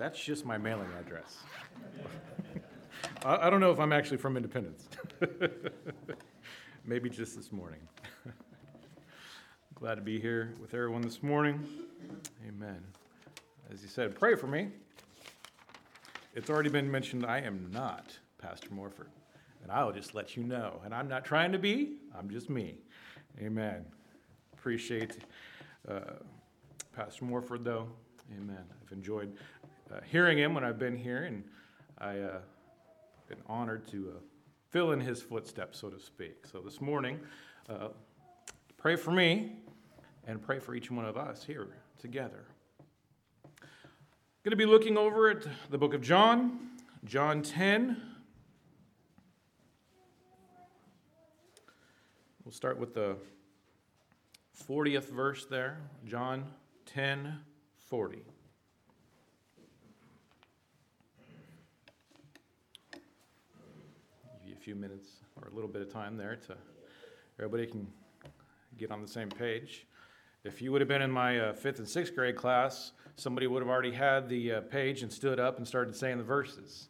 That's just my mailing address. I, I don't know if I'm actually from Independence. Maybe just this morning. Glad to be here with everyone this morning. Amen. As you said, pray for me. It's already been mentioned I am not Pastor Morford, and I'll just let you know. And I'm not trying to be, I'm just me. Amen. Appreciate uh, Pastor Morford, though. Amen. I've enjoyed uh, hearing him when I've been here, and I've uh, been honored to uh, fill in his footsteps, so to speak. So this morning, uh, pray for me and pray for each one of us here together. Going to be looking over at the book of John, John 10. We'll start with the 40th verse there, John 10 40. a few minutes or a little bit of time there to everybody can get on the same page. If you would have been in my uh, fifth and sixth grade class, somebody would have already had the uh, page and stood up and started saying the verses.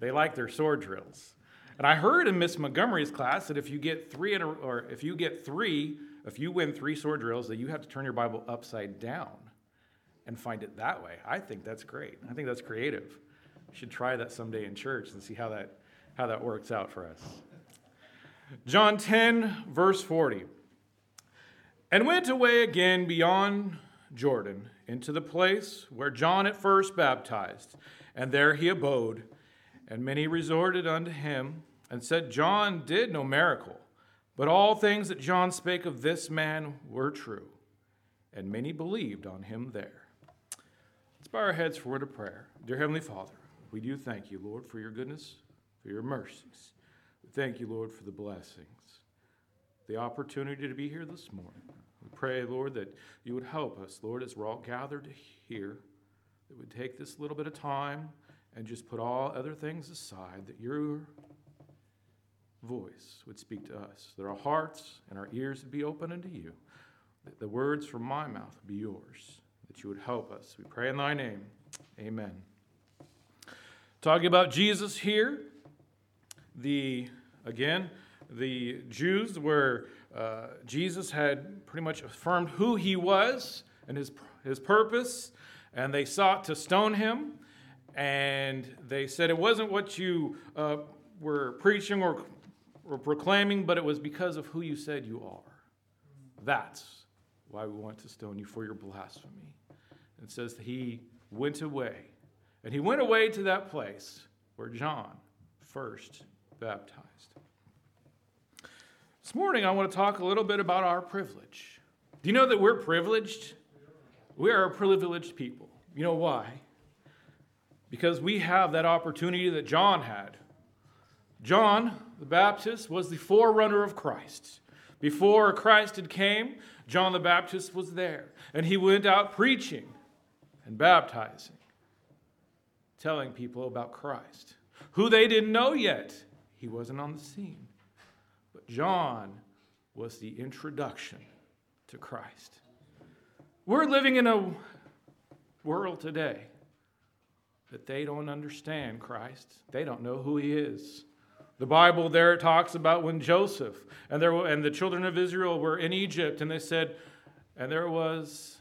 They like their sword drills. And I heard in Miss Montgomery's class that if you get three a, or if you get three, if you win three sword drills, that you have to turn your Bible upside down and find it that way. I think that's great. I think that's creative. We should try that someday in church and see how that how that works out for us. John 10, verse 40. And went away again beyond Jordan into the place where John at first baptized, and there he abode. And many resorted unto him and said, John did no miracle, but all things that John spake of this man were true. And many believed on him there. Let's bow our heads for a word of prayer. Dear Heavenly Father, we do thank you, Lord, for your goodness for your mercies. We thank you, Lord, for the blessings, the opportunity to be here this morning. We pray, Lord, that you would help us, Lord, as we're all gathered here, that we take this little bit of time and just put all other things aside, that your voice would speak to us, that our hearts and our ears would be open unto you, that the words from my mouth would be yours, that you would help us. We pray in thy name. Amen. Talking about Jesus here, the, again, the Jews where uh, Jesus had pretty much affirmed who he was and his, his purpose, and they sought to stone him. And they said it wasn't what you uh, were preaching or, or proclaiming, but it was because of who you said you are. That's why we want to stone you for your blasphemy. And It says he went away. And he went away to that place where John first baptized. This morning, I want to talk a little bit about our privilege. Do you know that we're privileged? We are a privileged people. You know why? Because we have that opportunity that John had. John the Baptist was the forerunner of Christ. Before Christ had came, John the Baptist was there, and he went out preaching and baptizing, telling people about Christ, who they didn't know yet. He wasn't on the scene. But John was the introduction to Christ. We're living in a world today that they don't understand Christ. They don't know who he is. The Bible there talks about when Joseph and, there, and the children of Israel were in Egypt, and they said, and there was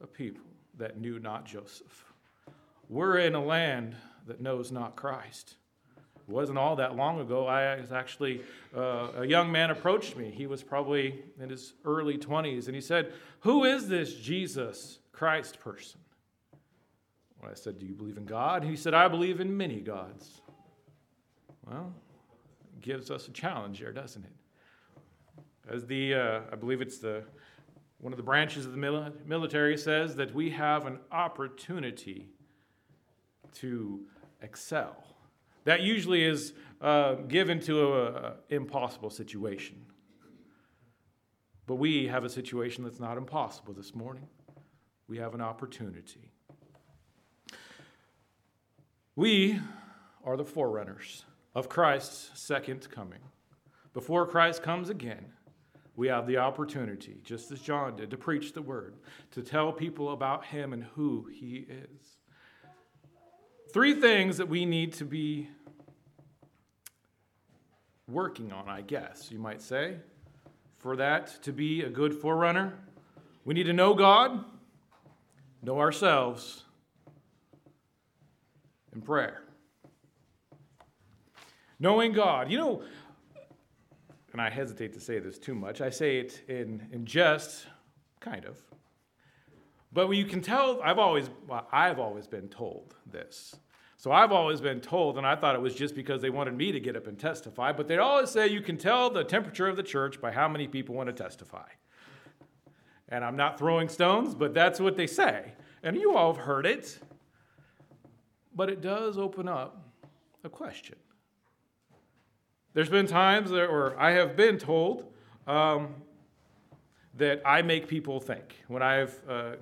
a people that knew not Joseph. We're in a land that knows not Christ. It wasn't all that long ago. I was actually, uh, a young man approached me. He was probably in his early 20s, and he said, Who is this Jesus Christ person? Well, I said, Do you believe in God? He said, I believe in many gods. Well, it gives us a challenge here, doesn't it? As the, uh, I believe it's the, one of the branches of the military says that we have an opportunity to excel that usually is uh, given to an impossible situation. But we have a situation that's not impossible this morning. We have an opportunity. We are the forerunners of Christ's second coming. Before Christ comes again, we have the opportunity, just as John did, to preach the word, to tell people about him and who he is. three things that we need to be working on, I guess you might say, for that to be a good forerunner. We need to know God, know ourselves, and prayer. Knowing God. You know, and I hesitate to say this too much, I say it in, in jest, kind of. But you can tell, I've always, well, I've always been told this. So I've always been told, and I thought it was just because they wanted me to get up and testify, but they always say you can tell the temperature of the church by how many people want to testify. And I'm not throwing stones, but that's what they say. And you all have heard it. But it does open up a question. There's been times, that, or I have been told, um, that I make people think. When I've uh,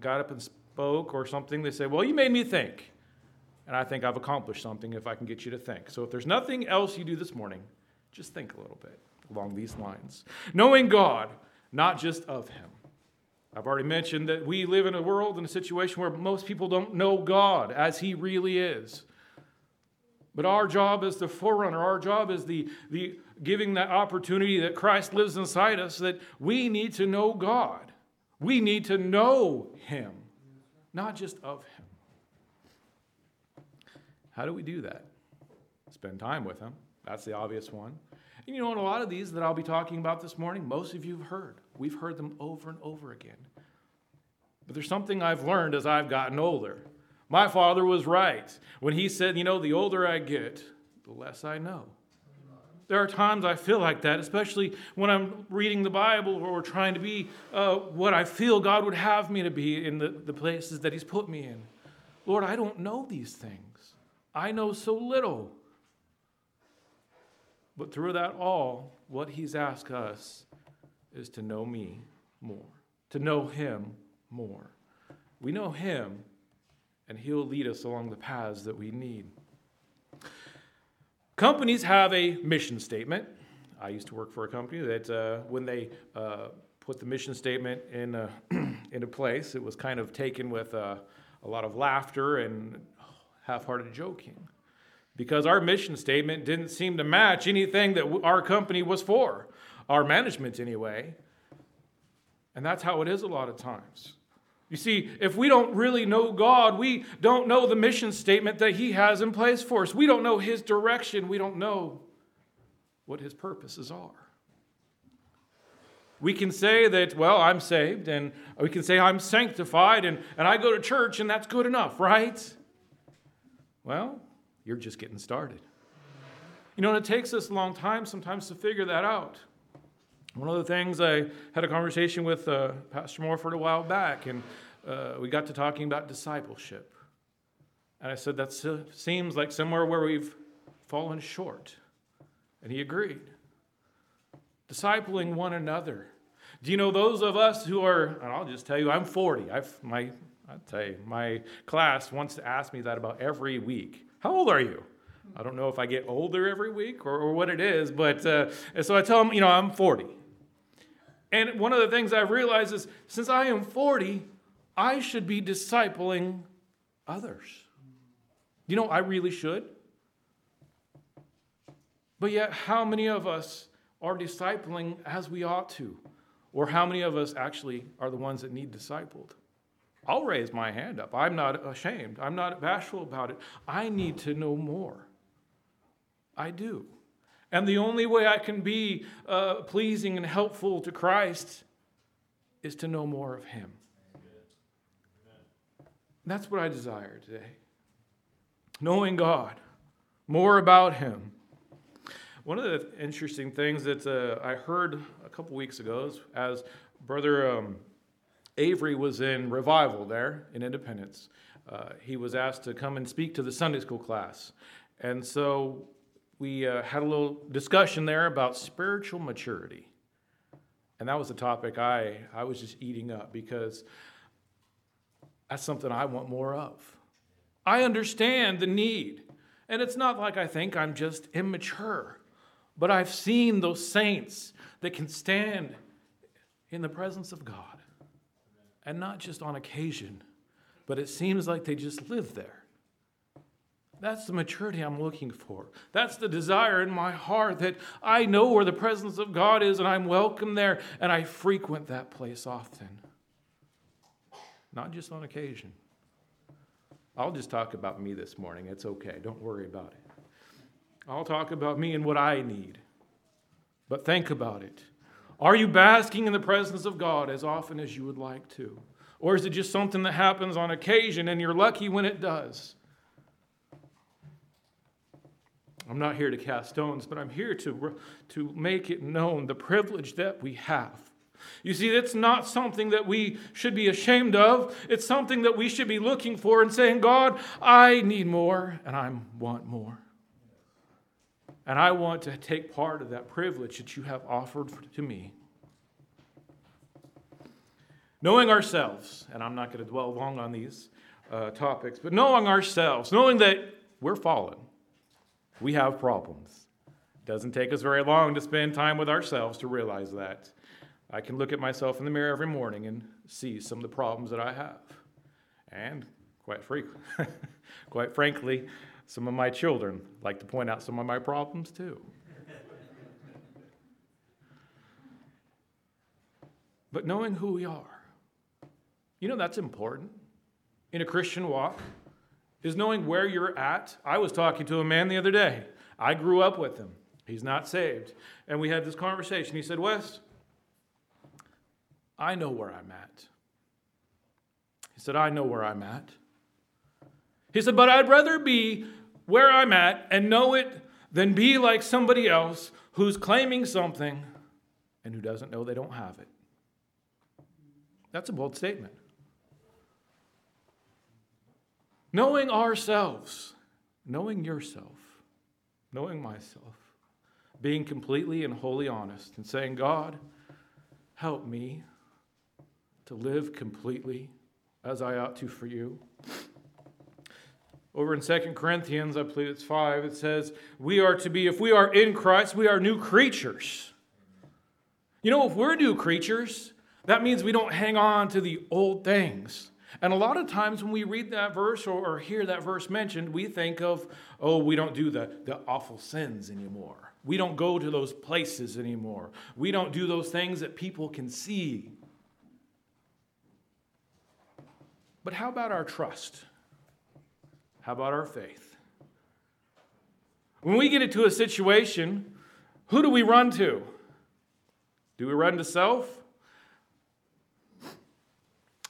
got up and spoke or something, they say, Well, you made me think. And I think I've accomplished something if I can get you to think. So if there's nothing else you do this morning, just think a little bit along these lines. Knowing God, not just of Him. I've already mentioned that we live in a world in a situation where most people don't know God as He really is. But our job as the forerunner, our job is the, the giving that opportunity that Christ lives inside us, that we need to know God. We need to know Him, not just of Him. How do we do that? Spend time with Him. That's the obvious one. And you know, in a lot of these that I'll be talking about this morning, most of you have heard. We've heard them over and over again. But there's something I've learned as I've gotten older. My father was right when he said, You know, the older I get, the less I know. There are times I feel like that, especially when I'm reading the Bible or trying to be uh, what I feel God would have me to be in the, the places that He's put me in. Lord, I don't know these things. I know so little. But through that all, what he's asked us is to know me more, to know him more. We know him, and he'll lead us along the paths that we need. Companies have a mission statement. I used to work for a company that uh, when they uh, put the mission statement in into place, it was kind of taken with uh, a lot of laughter and half hearted joking because our mission statement didn't seem to match anything that our company was for, our management anyway. And that's how it is a lot of times. You see, if we don't really know God, we don't know the mission statement that He has in place for us. We don't know His direction. We don't know what His purposes are. We can say that, well, I'm saved, and we can say I'm sanctified, and, and I go to church, and that's good enough, right? Well, you're just getting started. You know, and it takes us a long time sometimes to figure that out. One of the things I had a conversation with uh, Pastor Morford a while back, and uh, we got to talking about discipleship. And I said, that seems like somewhere where we've fallen short. And he agreed. Discipling one another. Do you know those of us who are, and I'll just tell you, I'm 40. I've, my, I'll tell you, my class wants to ask me that about every week. How old are you? I don't know if I get older every week or, or what it is, but uh, so I tell them, you know, I'm 40. And one of the things I've realized is since I am 40, I should be discipling others. You know, I really should. But yet, how many of us are discipling as we ought to? Or how many of us actually are the ones that need discipled? I'll raise my hand up. I'm not ashamed. I'm not bashful about it. I need to know more. I do. And the only way I can be uh, pleasing and helpful to Christ is to know more of Him. That's what I desire today. Knowing God, more about Him. One of the interesting things that uh, I heard a couple weeks ago is as Brother um, Avery was in revival there in Independence. Uh, he was asked to come and speak to the Sunday school class. And so we uh, had a little discussion there about spiritual maturity. And that was a topic I, I was just eating up because that's something I want more of. I understand the need. And it's not like I think I'm just immature, but I've seen those saints that can stand in the presence of God and not just on occasion, but it seems like they just live there. That's the maturity I'm looking for. That's the desire in my heart that I know where the presence of God is and I'm welcome there and I frequent that place often. Not just on occasion. I'll just talk about me this morning. It's okay. Don't worry about it. I'll talk about me and what I need. But think about it. Are you basking in the presence of God as often as you would like to? Or is it just something that happens on occasion and you're lucky when it does? I'm not here to cast stones, but I'm here to, to make it known the privilege that we have. You see, it's not something that we should be ashamed of. It's something that we should be looking for and saying, God, I need more and I want more. And I want to take part of that privilege that you have offered to me. Knowing ourselves, and I'm not going to dwell long on these uh, topics, but knowing ourselves, knowing that we're fallen, we have problems. It doesn't take us very long to spend time with ourselves to realize that. I can look at myself in the mirror every morning and see some of the problems that I have. And quite frequently, quite frankly, some of my children like to point out some of my problems too. but knowing who we are, you know that's important in a Christian walk is knowing where you're at. I was talking to a man the other day. I grew up with him. He's not saved. And we had this conversation. He said, Wes, I know where I'm at. He said, I know where I'm at. He said, but I'd rather be where I'm at and know it than be like somebody else who's claiming something and who doesn't know they don't have it. That's a bold statement. Knowing ourselves, knowing yourself, knowing myself, being completely and wholly honest, and saying, God, help me to live completely as I ought to for you. Over in 2 Corinthians, I believe it's 5, it says, We are to be, if we are in Christ, we are new creatures. You know, if we're new creatures, that means we don't hang on to the old things. And a lot of times when we read that verse or, or, hear that verse mentioned, we think of, oh, we don't do the, the awful sins anymore. We don't go to those places anymore. We don't do those things that people can see. But how about our trust? How about our faith? When we get into a situation, who do we run to? Do we run to self?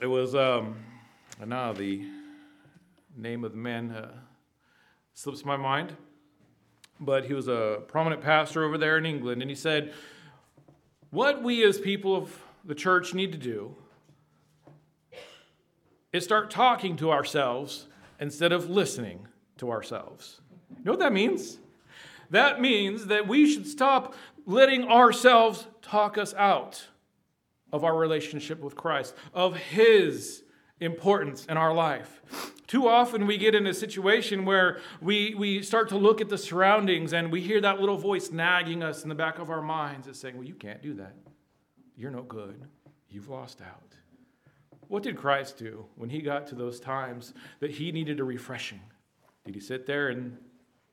It was um, now the name of the man uh, slips my mind, but he was a prominent pastor over there in England, and he said, What we as people of the church need to do is start talking to ourselves instead of listening to ourselves. You know what that means? That means that we should stop letting ourselves talk us out of our relationship with Christ, of His importance in our life. Too often we get in a situation where we, we start to look at the surroundings and we hear that little voice nagging us in the back of our minds that's saying, Well, you can't do that. You're no good. You've lost out. What did Christ do when he got to those times that he needed a refreshing? Did he sit there and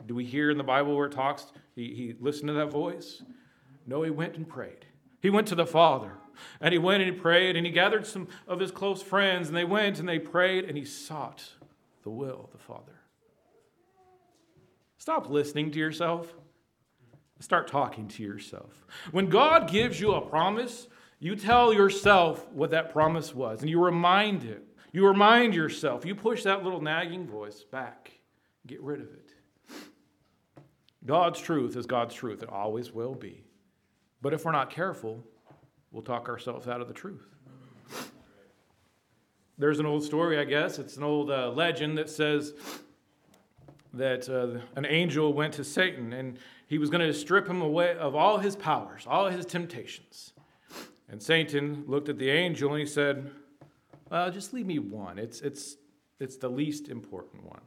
do we hear in the Bible where it talks, he, he listened to that voice? No, he went and prayed. He went to the Father and he went and he prayed and he gathered some of his close friends and they went and they prayed and he sought the will of the Father. Stop listening to yourself. Start talking to yourself. When God gives you a promise, you tell yourself what that promise was, and you remind it. You remind yourself. You push that little nagging voice back. Get rid of it. God's truth is God's truth. It always will be. But if we're not careful, we'll talk ourselves out of the truth. There's an old story, I guess. It's an old uh, legend that says that uh, an angel went to Satan and he was going to strip him away of all his powers, all his temptations. And Satan looked at the angel and he said, Well, just leave me one. It's, it's, it's the least important one.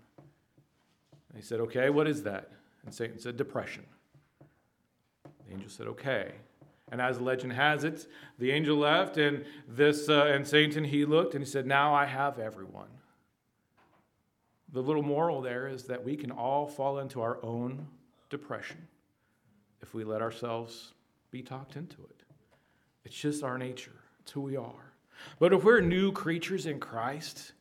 And he said, Okay, what is that? And Satan said, Depression. The angel said, Okay. And as legend has it, the angel left, and this uh, and Satan he looked and he said, "Now I have everyone." the little moral there is that we can all fall into our own depression if we let ourselves be talked into it. It's just our nature, it's who we are. But if we're new creatures in Christ,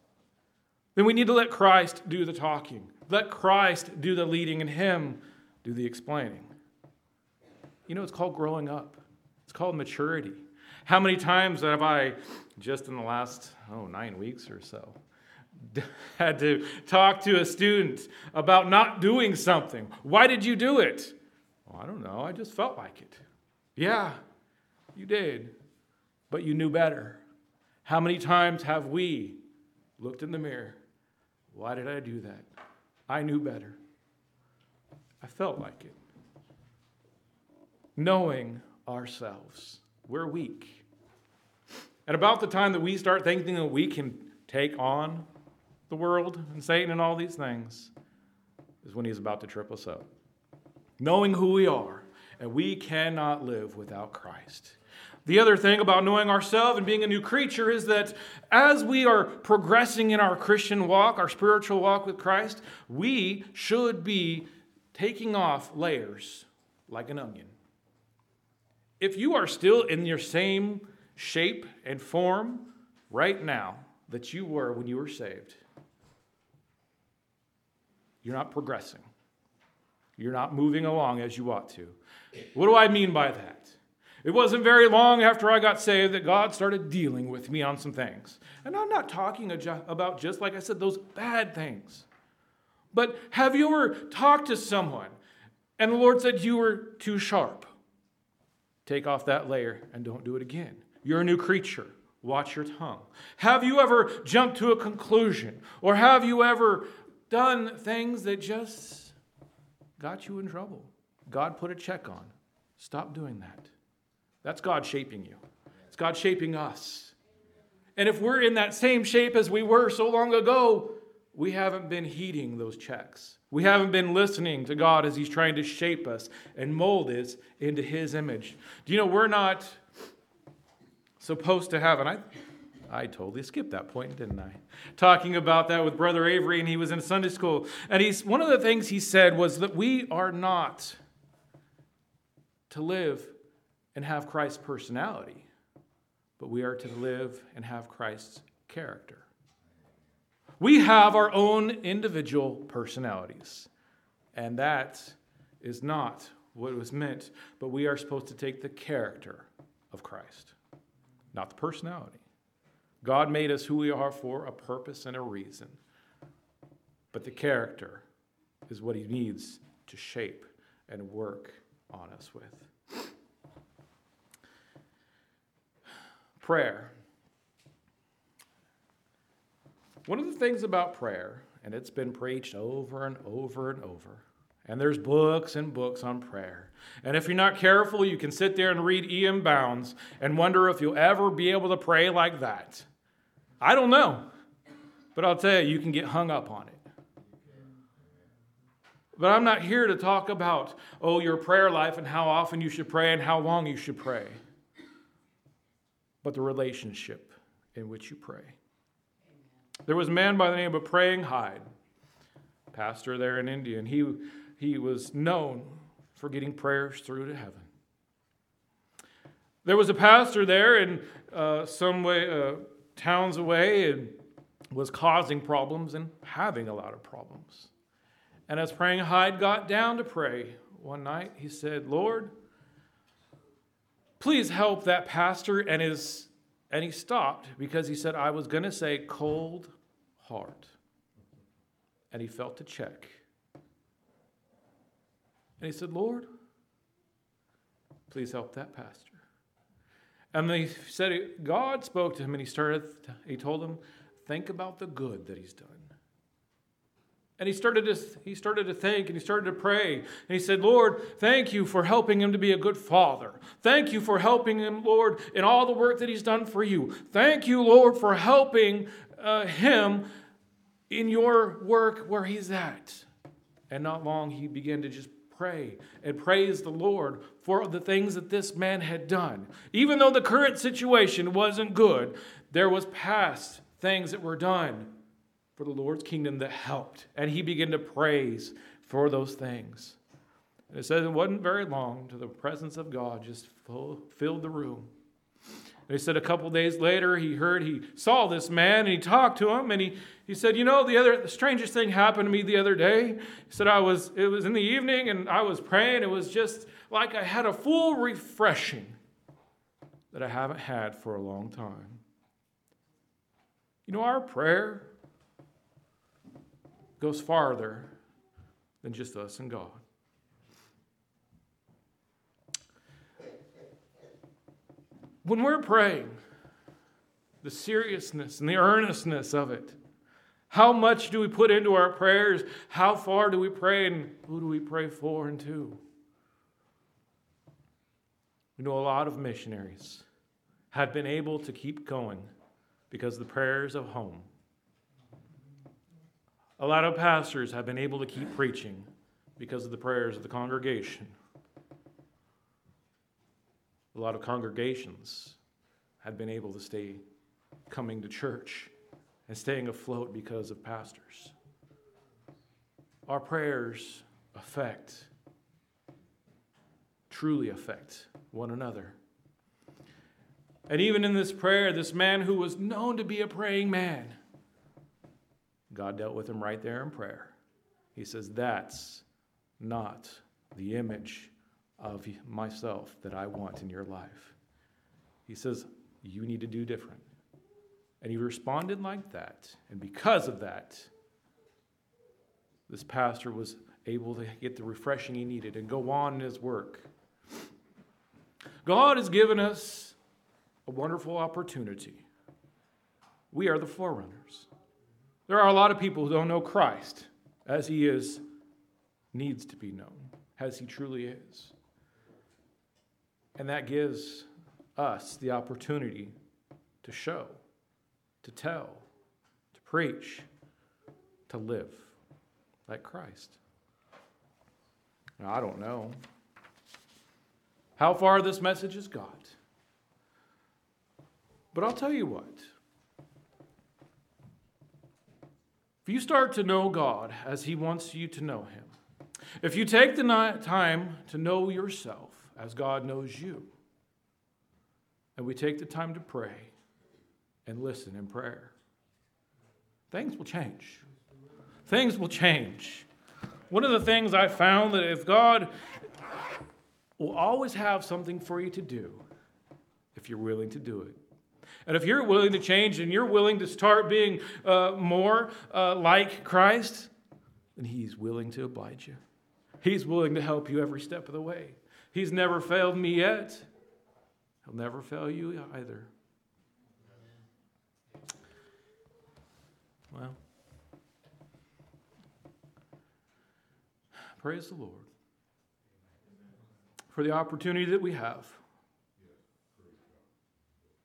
then we need to let Christ do the talking. Let Christ do the leading and Him do the explaining. You know, it's called growing up, it's called maturity. How many times have I, just in the last, oh, nine weeks or so, had to talk to a student about not doing something? Why did you do it? Well, I don't know. I just felt like it. Yeah, you did, but you knew better. How many times have we looked in the mirror? Why did I do that? I knew better. I felt like it. Knowing ourselves, we're weak. And about the time that we start thinking that we can take on the world and Satan and all these things, is when he's about to trip us up. Knowing who we are, and we cannot live without Christ. The other thing about knowing ourselves and being a new creature is that as we are progressing in our Christian walk, our spiritual walk with Christ, we should be taking off layers like an onion. If you are still in your same shape and form right now that you were when you were saved, you're not progressing. You're not moving along as you ought to. What do I mean by that? It wasn't very long after I got saved that God started dealing with me on some things. And I'm not talking about just, like I said, those bad things. But have you ever talked to someone and the Lord said you were too sharp? Take off that layer and don't do it again. You're a new creature. Watch your tongue. Have you ever jumped to a conclusion? Or have you ever done things that just got you in trouble? God put a check on. Stop doing that. That's God shaping you, it's God shaping us. And if we're in that same shape as we were so long ago, we haven't been heeding those checks. We haven't been listening to God as He's trying to shape us and mold us into His image. Do you know we're not supposed to have, and I, I totally skipped that point, didn't I? Talking about that with Brother Avery, and he was in Sunday school. And he's one of the things he said was that we are not to live and have Christ's personality, but we are to live and have Christ's character. We have our own individual personalities, and that is not what was meant, but we are supposed to take the character of Christ, not the personality. God made us who we are for a purpose and a reason, but the character is what He needs to shape and work on us with. Prayer. One of the things about prayer, and it's been preached over and over and over, and there's books and books on prayer. And if you're not careful, you can sit there and read E.M. Bounds and wonder if you'll ever be able to pray like that. I don't know, but I'll tell you, you can get hung up on it. But I'm not here to talk about, oh, your prayer life and how often you should pray and how long you should pray but the relationship in which you pray. There was a man by the name of Praying Hyde, pastor there in India, and he, he was known for getting prayers through to heaven. There was a pastor there in uh, some way, uh, towns away, and was causing problems and having a lot of problems. And as Praying Hyde got down to pray one night, he said, Lord, please help that pastor and his and he stopped because he said i was going to say cold heart. And he felt to check. And he said lord please help that pastor. And he said god spoke to him and he started he told him think about the good that he's done and he started to he started to think and he started to pray. And he said, "Lord, thank you for helping him to be a good father. Thank you for helping him, Lord, in all the work that he's done for you. Thank you, Lord, for helping uh, him in your work where he's at." And not long he began to just pray and praise the Lord for the things that this man had done. Even though the current situation wasn't good, there was past things that were done for the Lord's kingdom that helped. And he began to praise for those things. And it says it wasn't very long till the presence of God just filled the room. They said a couple days later, he heard, he saw this man and he talked to him and he, he said, You know, the other, the strangest thing happened to me the other day. He said, I was, it was in the evening and I was praying. It was just like I had a full refreshing that I haven't had for a long time. You know, our prayer goes farther than just us and God. When we're praying, the seriousness and the earnestness of it, how much do we put into our prayers? How far do we pray? And who do we pray for and to? We know a lot of missionaries had been able to keep going because the prayers of home. A lot of pastors have been able to keep preaching because of the prayers of the congregation. A lot of congregations have been able to stay coming to church and staying afloat because of pastors. Our prayers affect, truly affect one another. And even in this prayer, this man who was known to be a praying man, God dealt with him right there in prayer. He says, That's not the image of myself that I want in your life. He says, You need to do different. And he responded like that. And because of that, this pastor was able to get the refreshing he needed and go on in his work. God has given us a wonderful opportunity. We are the forerunners. There are a lot of people who don't know Christ as he is, needs to be known, as he truly is. And that gives us the opportunity to show, to tell, to preach, to live like Christ. Now, I don't know how far this message has got, but I'll tell you what. If you start to know God as He wants you to know Him, if you take the time to know yourself, as God knows you. And we take the time to pray and listen in prayer. Things will change. Things will change. One of the things I found that if God will always have something for you to do if you're willing to do it. And if you're willing to change and you're willing to start being uh, more uh, like Christ, then He's willing to oblige you. He's willing to help you every step of the way. He's never failed me yet. He'll never fail you either. Well, praise the Lord for the opportunity that we have.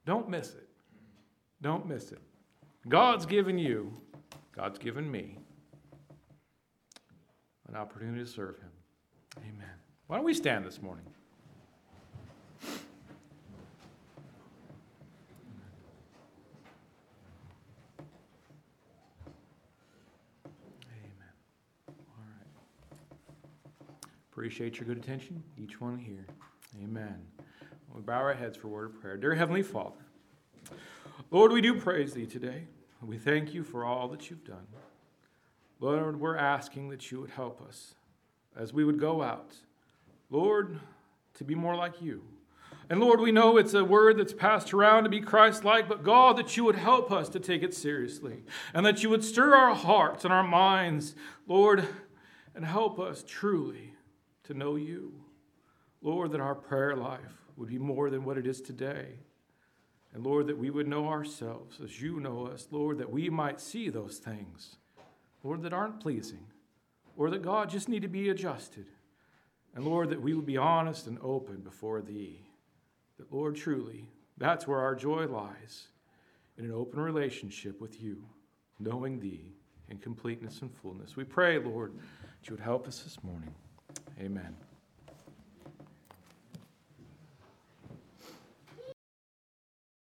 Don't miss it. Don't miss it. God's given you, God's given me an opportunity to serve Him. Amen. Why don't we stand this morning? Amen. All right. Appreciate your good attention, each one here. Amen. We bow our heads for a word of prayer. Dear Heavenly Father, Lord, we do praise Thee today. We thank You for all that You've done. Lord, we're asking that You would help us as we would go out Lord, to be more like you. And Lord, we know it's a word that's passed around to be Christ like, but God, that you would help us to take it seriously and that you would stir our hearts and our minds, Lord, and help us truly to know you. Lord, that our prayer life would be more than what it is today. And Lord, that we would know ourselves as you know us, Lord, that we might see those things, Lord, that aren't pleasing, or that God just need to be adjusted. And Lord, that we would be honest and open before Thee. That, Lord, truly, that's where our joy lies in an open relationship with You, knowing Thee in completeness and fullness. We pray, Lord, that You would help us this morning. Amen.